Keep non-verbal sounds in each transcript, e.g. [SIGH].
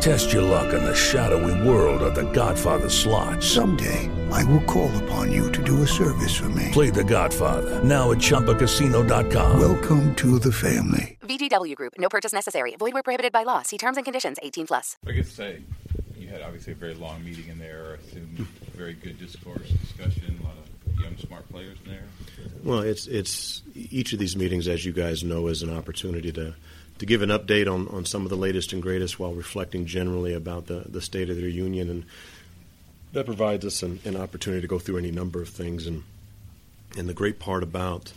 Test your luck in the shadowy world of The Godfather slot. Someday, I will call upon you to do a service for me. Play The Godfather now at ChumbaCasino.com. Welcome to the family. VGW Group. No purchase necessary. Void where prohibited by law. See terms and conditions. 18 plus. I guess say you had obviously a very long meeting in there. I assume very good discourse, discussion, a lot of young, smart players in there. Well, it's it's each of these meetings, as you guys know, is an opportunity to to give an update on, on some of the latest and greatest while reflecting generally about the, the state of their union. And that provides us an, an opportunity to go through any number of things. And, and the great part about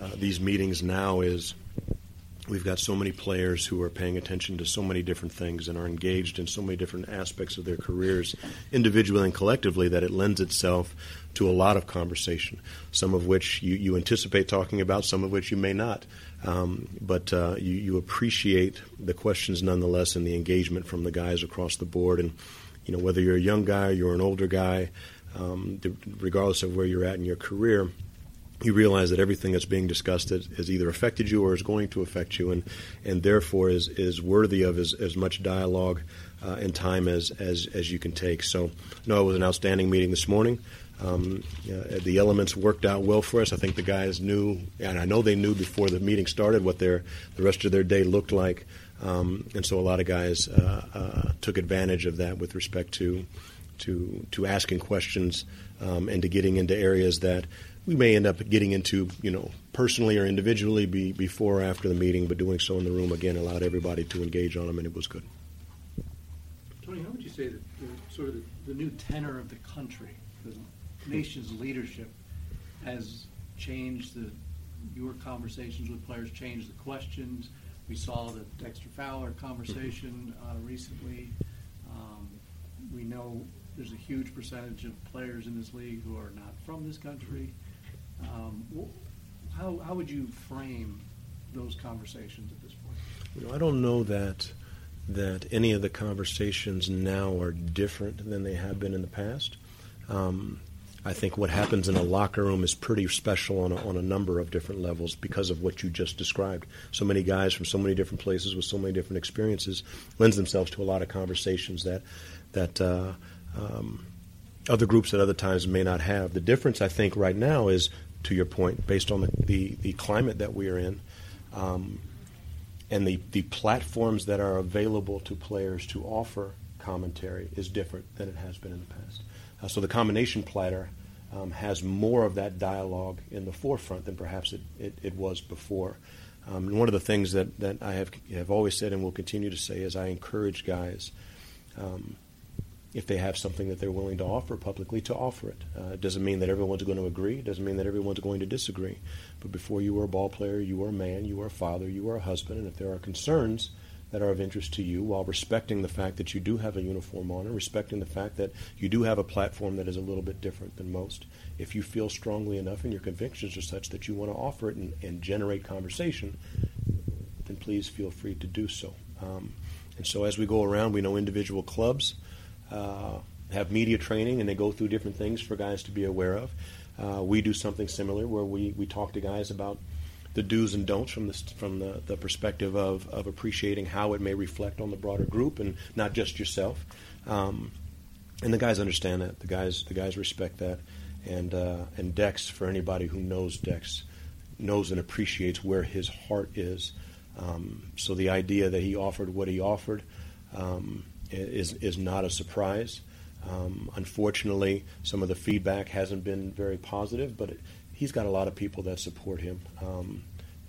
uh, these meetings now is we've got so many players who are paying attention to so many different things and are engaged in so many different aspects of their careers, individually and collectively, that it lends itself to a lot of conversation, some of which you, you anticipate talking about, some of which you may not. Um, but uh, you, you, appreciate the questions nonetheless and the engagement from the guys across the board. And you know whether you're a young guy, or you're an older guy, um, regardless of where you're at in your career, you realize that everything that's being discussed has, either affected you or is going to affect you, and and therefore is is worthy of as, as much dialogue uh, and time as, as as you can take. So, no, it was an outstanding meeting this morning. Um, uh, the elements worked out well for us. I think the guys knew, and I know they knew before the meeting started what their the rest of their day looked like, um, and so a lot of guys uh, uh, took advantage of that with respect to to to asking questions um, and to getting into areas that we may end up getting into, you know, personally or individually be, before or after the meeting, but doing so in the room again allowed everybody to engage on them, and it was good. Tony, how would you say that the, sort of the, the new tenor of the country, the nation's leadership, has changed the your conversations with players, changed the questions? We saw the Dexter Fowler conversation uh, recently. Um, we know there's a huge percentage of players in this league who are not from this country. Um, how, how would you frame those conversations at this point? You know, I don't know that that any of the conversations now are different than they have been in the past. Um, I think what happens in a locker room is pretty special on a, on a number of different levels because of what you just described. So many guys from so many different places with so many different experiences lends themselves to a lot of conversations that that uh, um, other groups at other times may not have. The difference, I think, right now is to your point, based on the, the, the climate that we are in um, and the, the platforms that are available to players to offer commentary is different than it has been in the past. Uh, so the combination platter um, has more of that dialogue in the forefront than perhaps it, it, it was before. Um, and one of the things that, that I have, have always said and will continue to say is I encourage guys um, if they have something that they're willing to offer publicly, to offer it. Uh, it doesn't mean that everyone's going to agree. It doesn't mean that everyone's going to disagree. But before you were a ball player, you were a man, you were a father, you were a husband, and if there are concerns that are of interest to you, while respecting the fact that you do have a uniform on and respecting the fact that you do have a platform that is a little bit different than most, if you feel strongly enough and your convictions are such that you want to offer it and, and generate conversation, then please feel free to do so. Um, and so as we go around, we know individual clubs uh, have media training and they go through different things for guys to be aware of. Uh, we do something similar where we, we talk to guys about the do's and don'ts from the, from the, the perspective of, of appreciating how it may reflect on the broader group and not just yourself. Um, and the guys understand that. The guys the guys respect that. And uh, and Dex, for anybody who knows Dex, knows and appreciates where his heart is. Um, so the idea that he offered what he offered um, is is not a surprise. Um, unfortunately, some of the feedback hasn't been very positive, but it, he's got a lot of people that support him, um,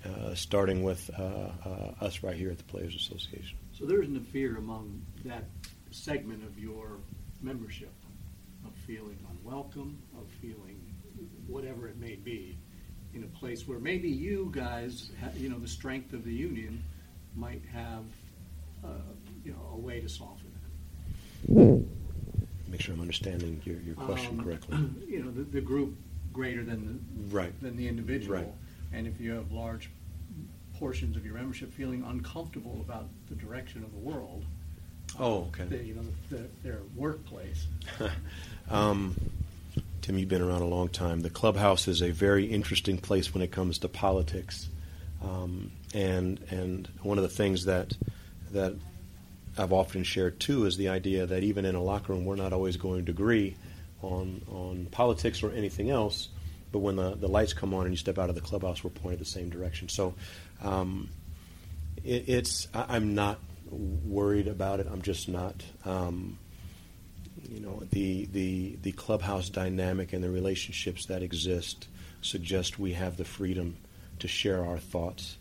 uh, starting with uh, uh, us right here at the Players Association. So there isn't a fear among that segment of your membership of feeling unwelcome, of feeling whatever it may be, in a place where maybe you guys, you know, the strength of the union might have, uh, you know, a way to soften Make sure I'm understanding your, your question um, correctly. [CLEARS THROAT] You know, the, the, group greater than the right. than the individual, right. and if you have large portions of your membership feeling uncomfortable about the direction of the world. Oh, okay. The, you know, the, their workplace. [LAUGHS] Um, Tim, you've been around a long time. The clubhouse is a very interesting place when it comes to politics, um, and and one of the things that that I've often shared too is the idea that even in a locker room, we're not always going to agree on on politics or anything else. But when the, the lights come on and you step out of the clubhouse, we're pointed the same direction. So um, it, it's I, I'm not worried about it. I'm just not. Um, you know the the the clubhouse dynamic and the relationships that exist suggest we have the freedom to share our thoughts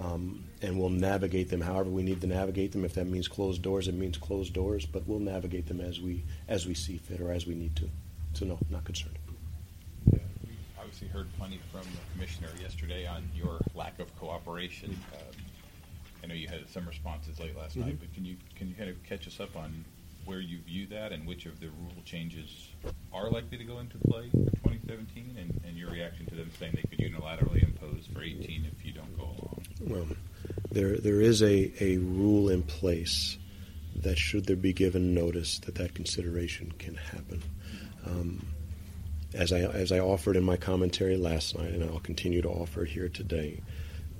um, and we'll navigate them however we need to navigate them. If that means closed doors it means closed doors but we'll navigate them as we as we see fit or as we need to. So no not concerned. Yeah, we obviously heard plenty from the commissioner yesterday on your lack of cooperation. Um, I know you had some responses late last night, but can you can you kind of catch us up on where you view that and which of the rule changes are likely to go into play for 2017, and, and your reaction to them saying they could unilaterally impose for 18 if you don't go there there is a, a rule in place that should there be given notice that that consideration can happen. Um, as I as I offered in my commentary last night, and I'll continue to offer here today,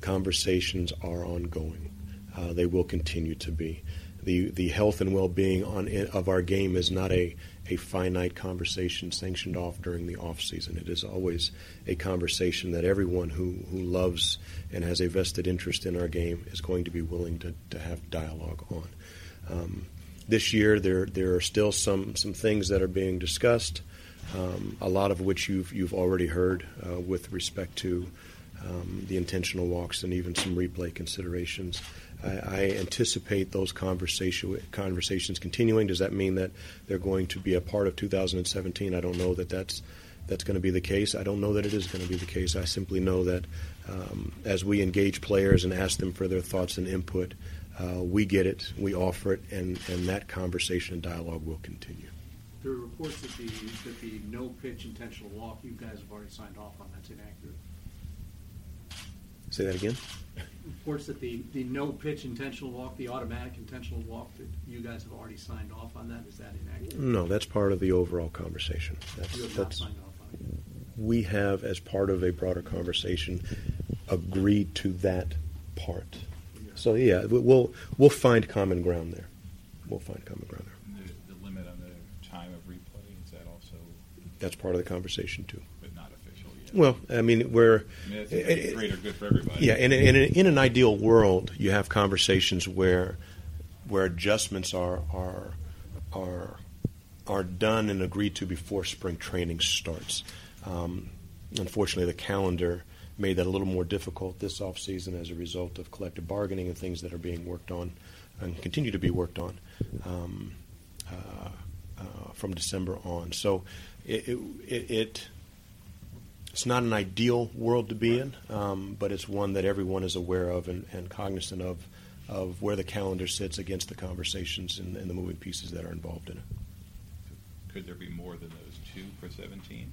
conversations are ongoing. Uh, they will continue to be. The the health and well being on of our game is not a a finite conversation sanctioned off during the off season. It is always a conversation that everyone who, who loves and has a vested interest in our game is going to be willing to, to have dialogue on. Um, this year, there there are still some some things that are being discussed, um, a lot of which you've you've already heard uh, with respect to um, the intentional walks and even some replay considerations. I, I anticipate those conversation, conversations continuing. Does that mean that they're going to be a part of 2017? I don't know that that's that's going to be the case. I don't know that it is going to be the case. I simply know that um, as we engage players and ask them for their thoughts and input, uh, we get it, we offer it, and, and that conversation and dialogue will continue. There are reports that the, that the no pitch intentional walk, you guys have already signed off on. That's inaccurate. Say that again. Reports that the, the no pitch intentional walk, the automatic intentional walk, that you guys have already signed off on that. Is that inaccurate? No, that's part of the overall conversation. That's, You have not signed off on it. we have, as part of a broader conversation, agreed to that part. So yeah, we- we'll we'll find common ground there. We'll find common ground there. The, the limit on the time of replay is that also, That's part of the conversation too. but not official yet. Well, I mean, we're I mean, that's a greater good for everybody. yeah, in, in, in an ideal world, you have conversations where where adjustments are are are are done and agreed to before spring training starts. Um, unfortunately, the calendar made that a little more difficult this off season as a result of collective bargaining and things that are being worked on and continue to be worked on um, uh, uh, from December on. So it, it, it it's not an ideal world to be in, um, but it's one that everyone is aware of and, and cognizant of, of where the calendar sits against the conversations and, and the moving pieces that are involved in it. Could there be more than those two for 17?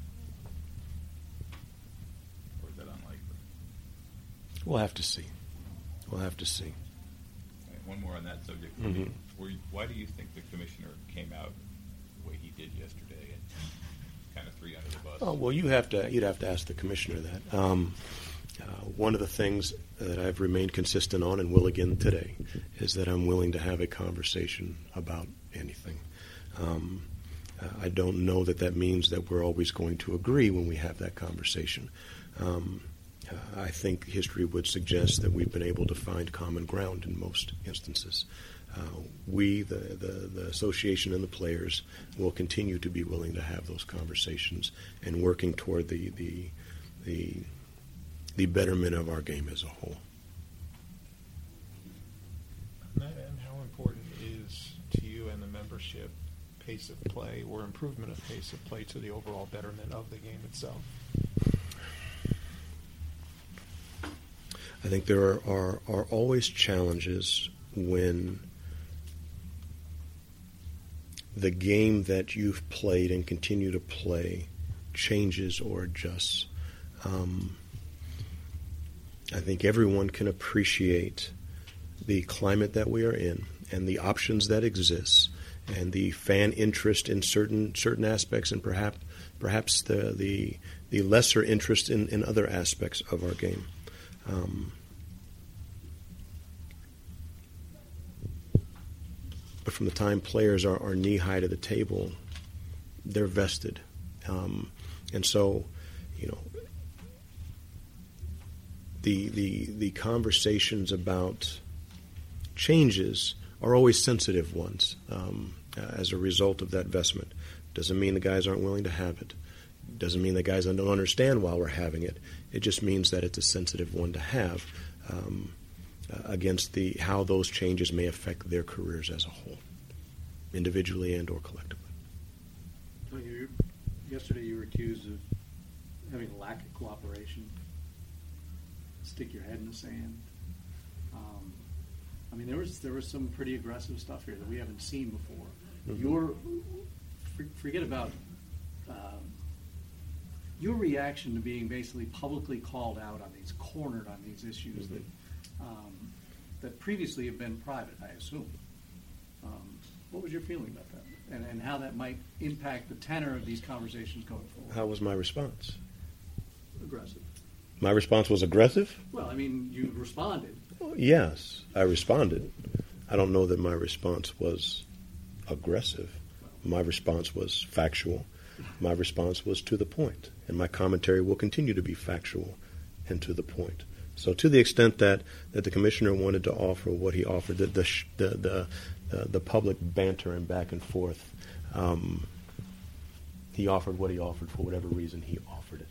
Or is that unlikely? We'll have to see. We'll have to see. Okay, One more on that subject. Mhm. Why do you think the commissioner came out the way he did yesterday and kind of threw you under the bus? Oh well, you have to. You'd have to ask the commissioner that. Um, uh, one of the things that I've remained consistent on, and will again today, is that I'm willing to have a conversation about anything. Um, uh, I don't know that that means that we're always going to agree when we have that conversation. Um, I think history would suggest that we've been able to find common ground in most instances. Uh, we, the, the, the association and the players, will continue to be willing to have those conversations and working toward the, the, the, the betterment of our game as a whole. And and how important is to you and the membership pace of play or improvement of pace of play to the overall betterment of the game itself? I think there are, are, are always challenges when the game that you've played and continue to play changes or adjusts. Um, I think everyone can appreciate the climate that we are in and the options that exist and the fan interest in certain certain aspects and perhaps perhaps the the, the lesser interest in, in other aspects of our game. Um, but from the time players are, are knee high to the table, they're vested. Um, and so, you know, the, the, the conversations about changes are always sensitive ones um, as a result of that vestment. Doesn't mean the guys aren't willing to have it. Doesn't mean the guys don't understand why we're having it. It just means that it's a sensitive one to have um, uh, against the how those changes may affect their careers as a whole, individually and or collectively. You, yesterday, you were accused of having a lack of cooperation. Stick your head in the sand. Um, I mean, there was there was some pretty aggressive stuff here that we haven't seen before. Mm-hmm. Your forget about um, your reaction to being basically publicly called out on these, cornered on these issues mm-hmm. that um, that previously have been private, I assume. Um, what was your feeling about that, and, and how that might impact the tenor of these conversations going forward? How was my response? Aggressive. My response was aggressive. Well, I mean, you responded. Yes, I responded. I don't know that my response was aggressive. My response was factual. My response was to the point, and my commentary will continue to be factual and to the point. So, to the extent that, that the commissioner wanted to offer what he offered, the the the, the, the public banter and back and forth, um, he offered what he offered for whatever reason he offered it.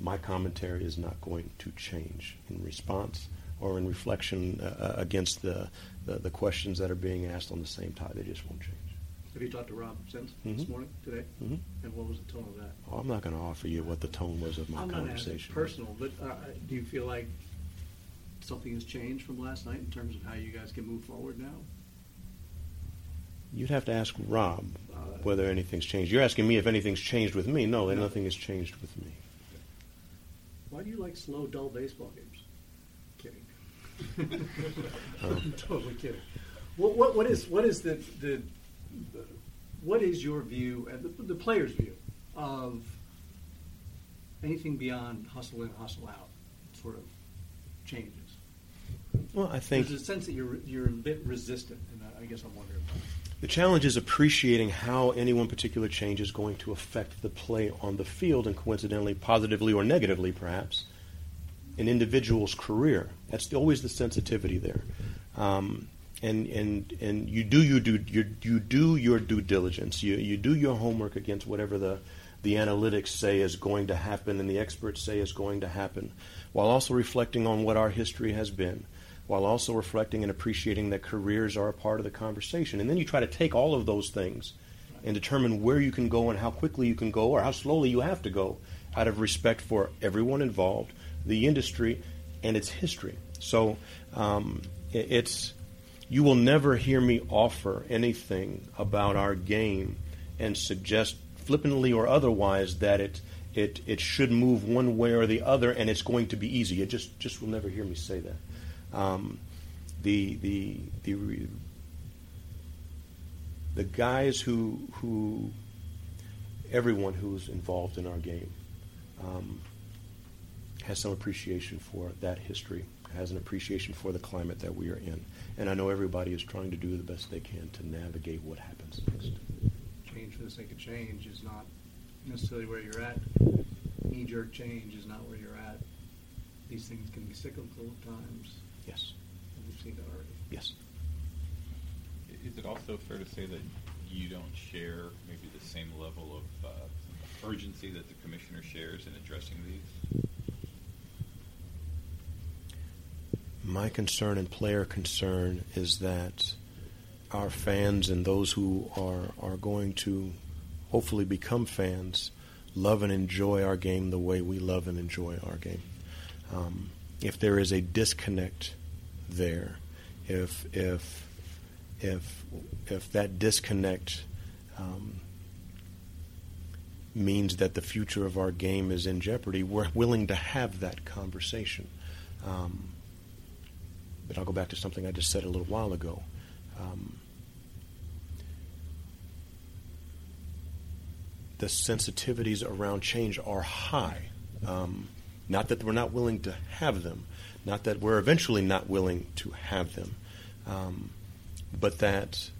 My commentary is not going to change in response or in reflection uh, uh against the, the, the questions that are being asked on the same tide. They just won't change. Have you talked to Rob since this morning, today? Mm-hmm. And what was the tone of that? Oh, I'm not going to offer you what the tone was of my I'm conversation. Not personal, but uh, do you feel like something has changed from last night in terms of how you guys can move forward now? You'd have to ask Rob uh, whether anything's changed. You're asking me if anything's changed with me. No, no, nothing has changed with me. Why do you like slow, dull baseball games? Kidding. [LAUGHS] um, [LAUGHS] totally kidding. What, what, what is what is the, the what is your view, and the, the player's view, of anything beyond hustle in, hustle out sort of changes? Well, I think there's a sense that you're you're a bit resistant, and I guess I'm wondering. The challenge is appreciating how any one particular change is going to affect the play on the field, and coincidentally, positively or negatively, perhaps, an individual's career. That's always the sensitivity there. Um, and and and you do you do you, you do your due diligence. You you do your homework against whatever the the analytics say is going to happen and the experts say is going to happen, while also reflecting on what our history has been, while also reflecting and appreciating that careers are a part of the conversation. And then you try to take all of those things and determine where you can go and how quickly you can go or how slowly you have to go out of respect for everyone involved, the industry, and its history. So um, it's you will never hear me offer anything about our game and suggest flippantly or otherwise that it it it should move one way or the other and it's going to be easy. You just just will never hear me say that. Um, the the the the guys who who everyone who's involved in our game um, has some appreciation for that history, has an appreciation for the climate that we are in. And I know everybody is trying to do the best they can to navigate what happens next. Change for the sake of change is not necessarily where you're at. Knee jerk change is not where you're at. These things can be cyclical at times. Yes. And we've seen that already. Yes. Is it also fair to say that you don't share maybe the same level of uh, urgency that the commissioner shares in addressing these? My concern and player concern is that our fans and those who are are going to hopefully become fans love and enjoy our game the way we love and enjoy our game. Um, if there is a disconnect there, if if if if that disconnect um, means that the future of our game is in jeopardy, we're willing to have that conversation. Um, but I'll go back to something I just said a little while ago. Um, the sensitivities around change are high. Um, not that we're not willing to have them, not that we're eventually not willing to have them, um, but that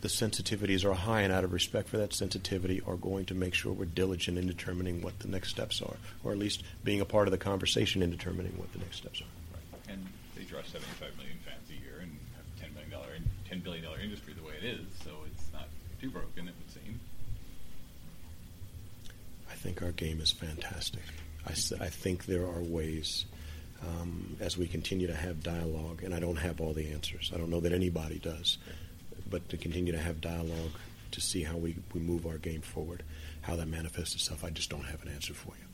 the sensitivities are high, and out of respect for that sensitivity, are going to make sure we're diligent in determining what the next steps are, or at least being a part of the conversation in determining what the next steps are. Right. And they draw 75 million fans a year and have $10 million, $10 billion industry the way it is, so it's not too broken, it would seem. I think our game is fantastic. I think there are ways um, as we continue to have dialogue, and I don't have all the answers. I don't know that anybody does, but to continue to have dialogue to see how we, we move our game forward, how that manifests itself, I just don't have an answer for you.